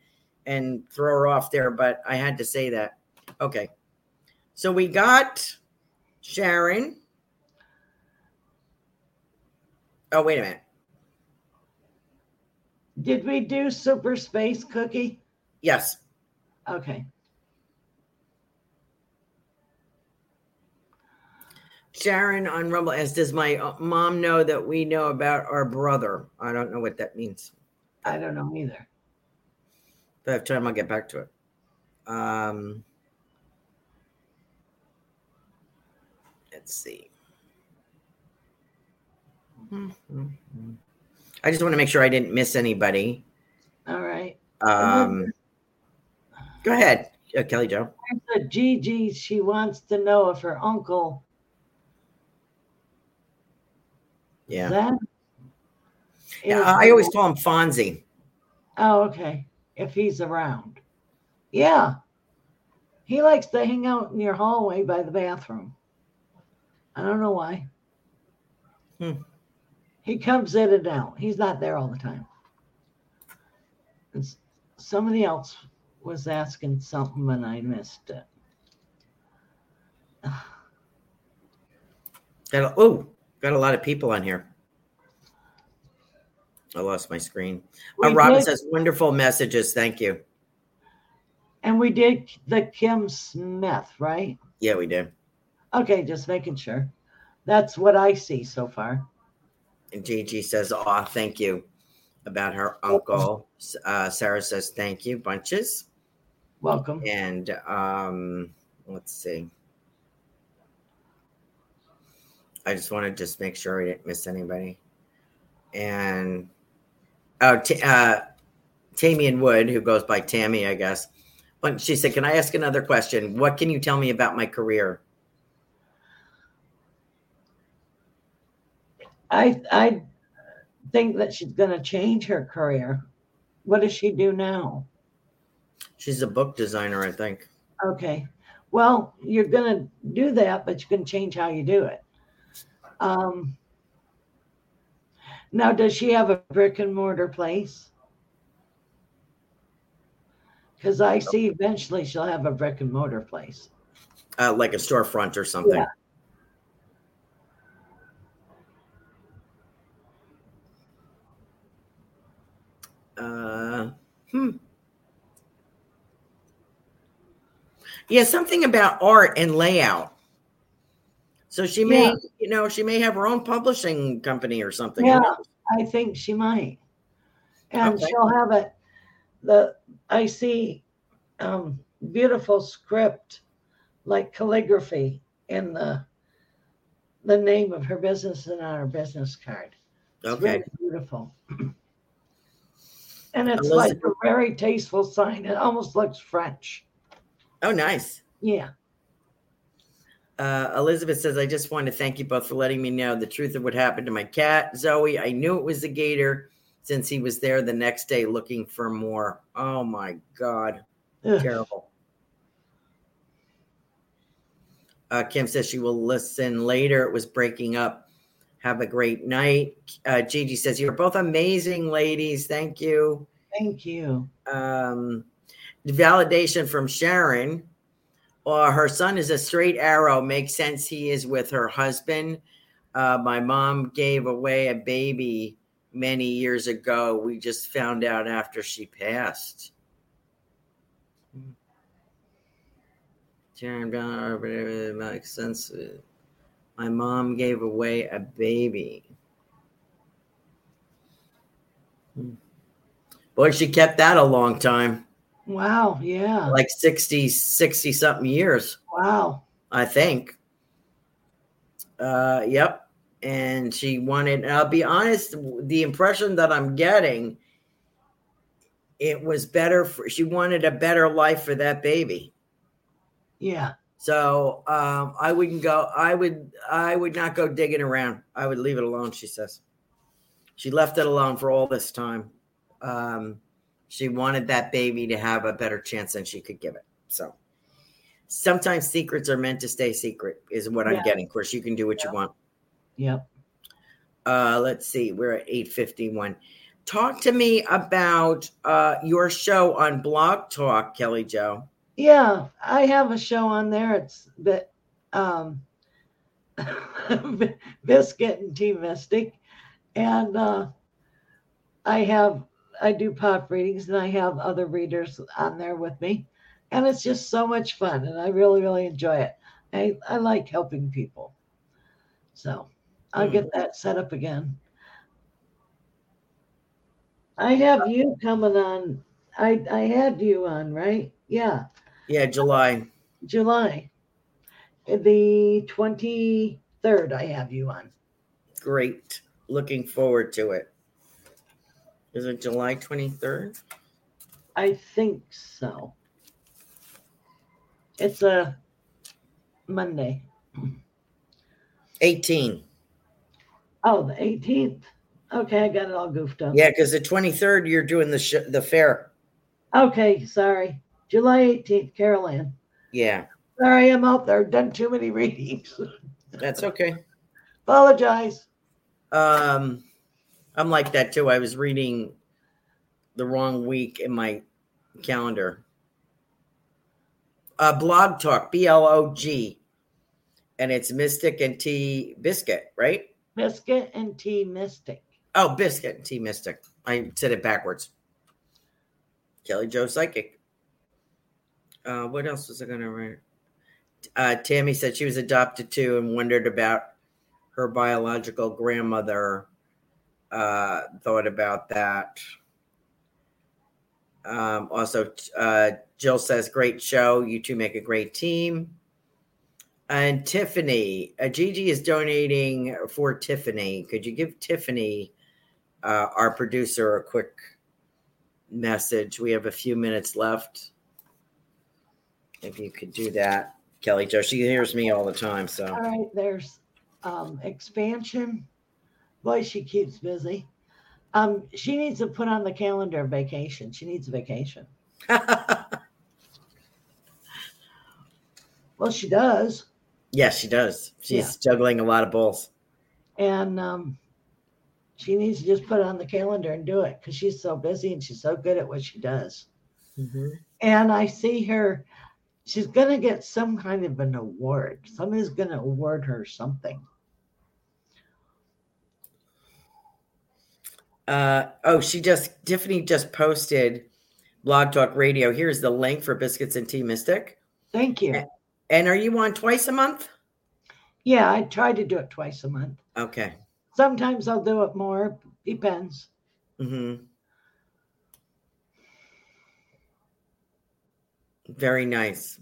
[SPEAKER 1] and throw her off there, but I had to say that. Okay. So we got Sharon. Oh, wait a minute.
[SPEAKER 2] Did we do Super Space Cookie?
[SPEAKER 1] Yes.
[SPEAKER 2] Okay.
[SPEAKER 1] Sharon on Rumble as does my uh, mom know that we know about our brother? I don't know what that means.
[SPEAKER 2] I don't know either.
[SPEAKER 1] But I have time, I'll get back to it. Um, let's see. I just want to make sure I didn't miss anybody.
[SPEAKER 2] All right.
[SPEAKER 1] Um, go ahead, uh, Kelly Jo.
[SPEAKER 2] Gigi, she wants to know if her uncle
[SPEAKER 1] Yeah.
[SPEAKER 2] That
[SPEAKER 1] yeah, I always call him Fonzie.
[SPEAKER 2] Oh, okay. If he's around. Yeah. He likes to hang out in your hallway by the bathroom. I don't know why.
[SPEAKER 1] Hmm.
[SPEAKER 2] He comes in and out. He's not there all the time. And somebody else was asking something and I missed it.
[SPEAKER 1] oh, Got a lot of people on here. I lost my screen. Uh, Robin did, says wonderful messages. Thank you.
[SPEAKER 2] And we did the Kim Smith, right?
[SPEAKER 1] Yeah, we did.
[SPEAKER 2] Okay, just making sure. That's what I see so far.
[SPEAKER 1] And Gigi says, "Oh, thank you." About her uncle. Uh, Sarah says, "Thank you, bunches."
[SPEAKER 2] Welcome.
[SPEAKER 1] And um, let's see. I just want to just make sure I didn't miss anybody. And oh, t- uh, Tamian Wood, who goes by Tammy, I guess. But she said, "Can I ask another question? What can you tell me about my career?"
[SPEAKER 2] I I think that she's going to change her career. What does she do now?
[SPEAKER 1] She's a book designer, I think.
[SPEAKER 2] Okay. Well, you're going to do that, but you can change how you do it. Um, now, does she have a brick and mortar place? Because I see eventually she'll have a brick and mortar place.
[SPEAKER 1] Uh, like a storefront or something. Yeah. Uh, hmm. Yeah, something about art and layout. So she may, yeah. you know, she may have her own publishing company or something.
[SPEAKER 2] Yeah, I think she might. And okay. she'll have it. The I see um, beautiful script, like calligraphy, in the the name of her business and on her business card. It's okay. Really beautiful. and it's Elizabeth. like a very tasteful sign. It almost looks French.
[SPEAKER 1] Oh, nice.
[SPEAKER 2] Yeah.
[SPEAKER 1] Uh, Elizabeth says, I just want to thank you both for letting me know the truth of what happened to my cat, Zoe. I knew it was the gator since he was there the next day looking for more. Oh my God. Ugh. Terrible. Uh, Kim says she will listen later. It was breaking up. Have a great night. Uh, Gigi says, You're both amazing ladies. Thank you.
[SPEAKER 2] Thank you.
[SPEAKER 1] Um, validation from Sharon or her son is a straight arrow. Makes sense. He is with her husband. Uh, my mom gave away a baby many years ago. We just found out after she passed. Makes sense. My mom gave away a baby. Boy, she kept that a long time.
[SPEAKER 2] Wow. Yeah.
[SPEAKER 1] Like 60, 60 something years.
[SPEAKER 2] Wow.
[SPEAKER 1] I think. Uh, yep. And she wanted, and I'll be honest, the impression that I'm getting, it was better for, she wanted a better life for that baby.
[SPEAKER 2] Yeah.
[SPEAKER 1] So um, I wouldn't go, I would, I would not go digging around. I would leave it alone, she says. She left it alone for all this time. Um, she wanted that baby to have a better chance than she could give it. So sometimes secrets are meant to stay secret, is what yeah. I'm getting. Of course, you can do what
[SPEAKER 2] yeah.
[SPEAKER 1] you want.
[SPEAKER 2] Yep.
[SPEAKER 1] Uh, let's see, we're at 851. Talk to me about uh, your show on Blog Talk, Kelly Jo.
[SPEAKER 2] Yeah, I have a show on there. It's that um, Biscuit and Tea Mystic. And uh, I have, I do pop readings and I have other readers on there with me. And it's just so much fun. And I really, really enjoy it. I, I like helping people. So I'll mm. get that set up again. I have you coming on. I I had you on, right? Yeah.
[SPEAKER 1] Yeah, July.
[SPEAKER 2] July. The 23rd, I have you on.
[SPEAKER 1] Great. Looking forward to it. Is it July 23rd?
[SPEAKER 2] I think so. It's a Monday.
[SPEAKER 1] 18.
[SPEAKER 2] Oh, the 18th. Okay, I got it all goofed up.
[SPEAKER 1] Yeah, because the 23rd, you're doing the sh- the fair.
[SPEAKER 2] Okay, sorry. July 18th, Carolan.
[SPEAKER 1] Yeah.
[SPEAKER 2] Sorry, I'm out there. Done too many readings.
[SPEAKER 1] That's okay.
[SPEAKER 2] Apologize.
[SPEAKER 1] Um, I'm like that too. I was reading the wrong week in my calendar. Uh, blog talk, B L O G, and it's Mystic and Tea Biscuit, right?
[SPEAKER 2] Biscuit and Tea Mystic.
[SPEAKER 1] Oh, Biscuit and Tea Mystic. I said it backwards. Kelly Jo Psychic. Uh, what else was I going to write? Uh, Tammy said she was adopted too and wondered about her biological grandmother. Uh, thought about that. Um, also, uh, Jill says, great show. You two make a great team. And Tiffany, uh, Gigi is donating for Tiffany. Could you give Tiffany, uh, our producer, a quick message? We have a few minutes left. If you could do that. Kelly Jo. She hears me all the time. So
[SPEAKER 2] all right, there's um, expansion. Boy, she keeps busy. Um, she needs to put on the calendar vacation. She needs a vacation. well, she does.
[SPEAKER 1] Yes, she does. She's yeah. juggling a lot of balls.
[SPEAKER 2] And um, she needs to just put it on the calendar and do it because she's so busy and she's so good at what she does. Mm-hmm. And I see her she's going to get some kind of an award. Somebody's going to award her something.
[SPEAKER 1] Uh, oh, she just, Tiffany just posted Blog Talk Radio. Here's the link for Biscuits and Tea Mystic.
[SPEAKER 2] Thank you.
[SPEAKER 1] And are you on twice a month?
[SPEAKER 2] Yeah, I try to do it twice a month.
[SPEAKER 1] Okay.
[SPEAKER 2] Sometimes I'll do it more. Depends. Mm-hmm.
[SPEAKER 1] Very nice.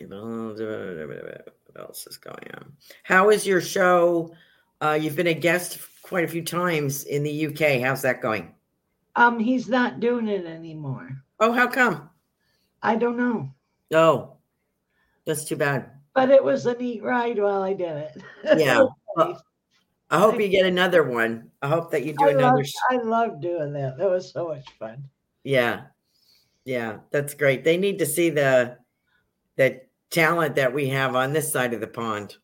[SPEAKER 1] What else is going on? How is your show? Uh, you've been a guest quite a few times in the UK. How's that going?
[SPEAKER 2] Um, he's not doing it anymore.
[SPEAKER 1] Oh, how come?
[SPEAKER 2] I don't know.
[SPEAKER 1] Oh, that's too bad.
[SPEAKER 2] But it was a neat ride while I did it.
[SPEAKER 1] Yeah. well, I hope you get another one. I hope that you do
[SPEAKER 2] I
[SPEAKER 1] another.
[SPEAKER 2] Love, I love doing that. That was so much fun.
[SPEAKER 1] Yeah, yeah, that's great. They need to see the the talent that we have on this side of the pond.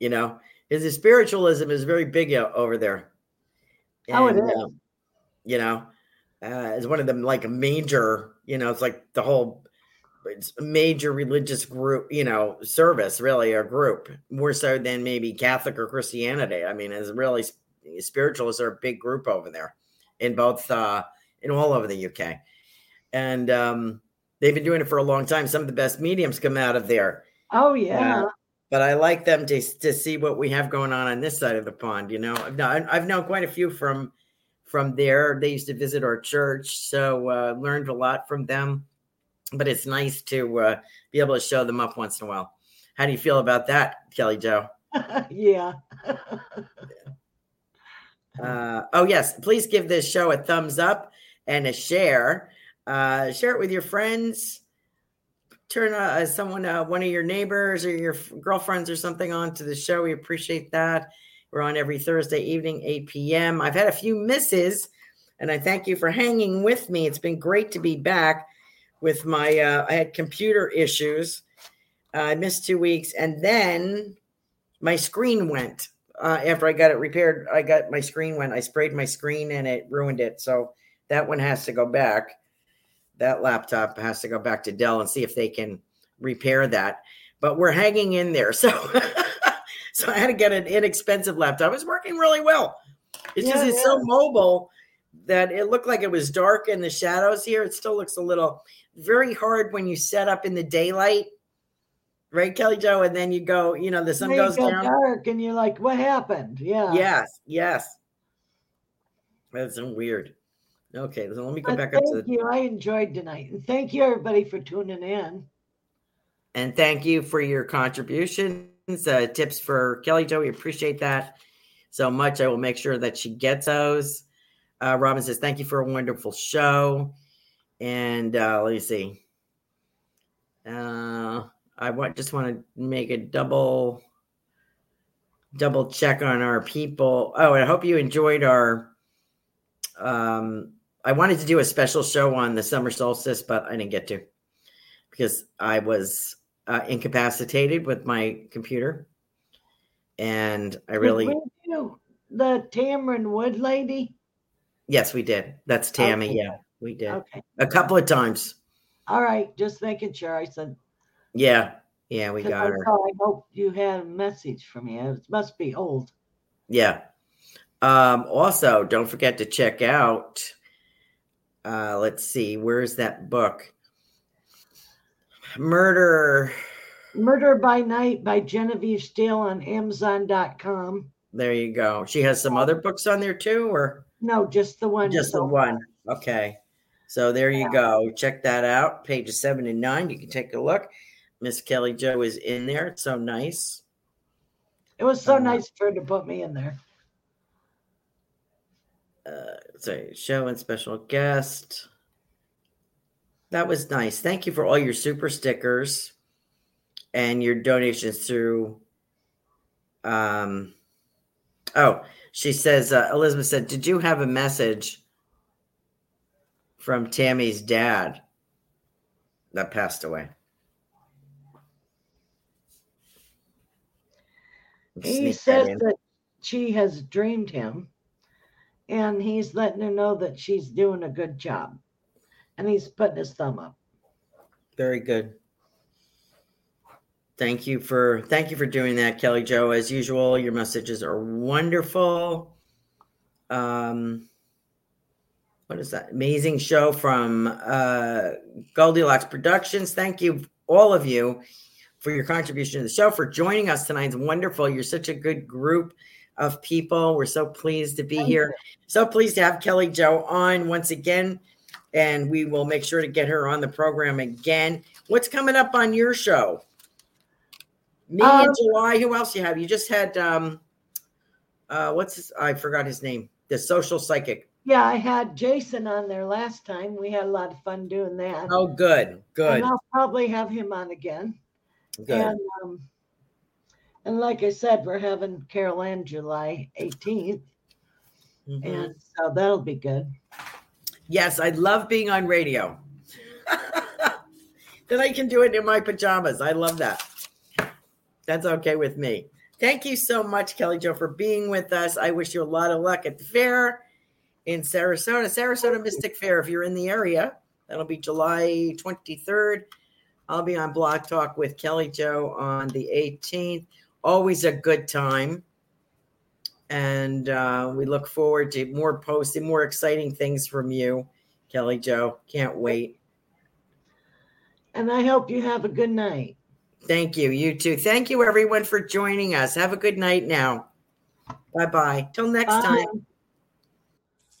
[SPEAKER 1] You know, is the spiritualism is very big over there.
[SPEAKER 2] And, oh, it is. Uh,
[SPEAKER 1] you know, uh, is one of them like a major. You know, it's like the whole it's a major religious group, you know, service really a group more so than maybe Catholic or Christianity. I mean, it's really spiritualists are a big group over there in both uh in all over the UK and um, they've been doing it for a long time. Some of the best mediums come out of there.
[SPEAKER 2] Oh yeah. Uh,
[SPEAKER 1] but I like them to to see what we have going on on this side of the pond. You know, I've known, I've known quite a few from from there. They used to visit our church, so uh, learned a lot from them. But it's nice to uh, be able to show them up once in a while. How do you feel about that, Kelly Jo?
[SPEAKER 2] yeah.
[SPEAKER 1] uh, oh yes, please give this show a thumbs up and a share. Uh, share it with your friends. Turn uh, someone, uh, one of your neighbors or your girlfriends or something on to the show. We appreciate that. We're on every Thursday evening, 8 p.m. I've had a few misses, and I thank you for hanging with me. It's been great to be back with my, uh, I had computer issues. I missed two weeks, and then my screen went. Uh, after I got it repaired, I got my screen went. I sprayed my screen and it ruined it. So that one has to go back that laptop has to go back to Dell and see if they can repair that. but we're hanging in there. So, so I had to get an inexpensive laptop. It was working really well. It's yeah, just it's yeah. so mobile that it looked like it was dark in the shadows here. It still looks a little very hard when you set up in the daylight, right, Kelly Jo? And then you go, you know, the sun goes go down.
[SPEAKER 2] Dark, and you're like, what happened? Yeah.
[SPEAKER 1] Yes, yes. That's weird. Okay, so let me go
[SPEAKER 2] but
[SPEAKER 1] back
[SPEAKER 2] up
[SPEAKER 1] to
[SPEAKER 2] the. you. I enjoyed tonight, and thank you everybody for tuning in.
[SPEAKER 1] And thank you for your contributions, uh, tips for Kelly Jo. We appreciate that so much. I will make sure that she gets those. Uh, Robin says, "Thank you for a wonderful show." And uh, let me see. Uh, I want just want to make a double double check on our people. Oh, I hope you enjoyed our. Um, I wanted to do a special show on the summer solstice, but I didn't get to because I was uh, incapacitated with my computer, and I really
[SPEAKER 2] the Tamron Wood lady.
[SPEAKER 1] Yes, we did. That's Tammy. Okay. Yeah, we did. Okay. A couple of times.
[SPEAKER 2] All right, just making sure. I said.
[SPEAKER 1] Yeah, yeah, we got her.
[SPEAKER 2] I hope you had a message from me. It must be old.
[SPEAKER 1] Yeah. Um, also, don't forget to check out. Uh, let's see, where's that book? Murder.
[SPEAKER 2] Murder by Night by Genevieve Steele on Amazon.com.
[SPEAKER 1] There you go. She has some other books on there too, or
[SPEAKER 2] no, just the one.
[SPEAKER 1] Just the one. Okay. So there you go. Check that out. Pages seven and nine. You can take a look. Miss Kelly Jo is in there. It's so nice.
[SPEAKER 2] It was so uh, nice for her to put me in there.
[SPEAKER 1] Uh, sorry, show and special guest. That was nice. Thank you for all your super stickers and your donations through. Um, oh, she says, uh, Elizabeth said, Did you have a message from Tammy's dad that passed away?
[SPEAKER 2] He says that, that she has dreamed him and he's letting her know that she's doing a good job and he's putting his thumb up.
[SPEAKER 1] Very good. Thank you for thank you for doing that, Kelly Jo. As usual, your messages are wonderful. Um, what is that? Amazing show from uh, Goldilocks Productions. Thank you, all of you, for your contribution to the show, for joining us tonight. It's wonderful. You're such a good group of people. We're so pleased to be Thank here. You. So pleased to have Kelly Jo on once again and we will make sure to get her on the program again. What's coming up on your show? Me um, in July. Who else you have? You just had um uh what's his I forgot his name. The social psychic.
[SPEAKER 2] Yeah, I had Jason on there last time. We had a lot of fun doing that.
[SPEAKER 1] Oh, good, good.
[SPEAKER 2] And I'll probably have him on again. Good. And, um, and like I said, we're having Carolan July 18th. Mm-hmm. And so that'll be good.
[SPEAKER 1] Yes, I love being on radio. then I can do it in my pajamas. I love that. That's okay with me. Thank you so much, Kelly Jo, for being with us. I wish you a lot of luck at the fair in Sarasota, Sarasota Mystic Fair. If you're in the area, that'll be July 23rd. I'll be on Blog Talk with Kelly Jo on the 18th. Always a good time and uh, we look forward to more posts and more exciting things from you, Kelly Jo. Can't wait.
[SPEAKER 2] And I hope you have a good night.
[SPEAKER 1] Thank you. You too. Thank you, everyone, for joining us. Have a good night now. Bye bye. Till next Bye. time.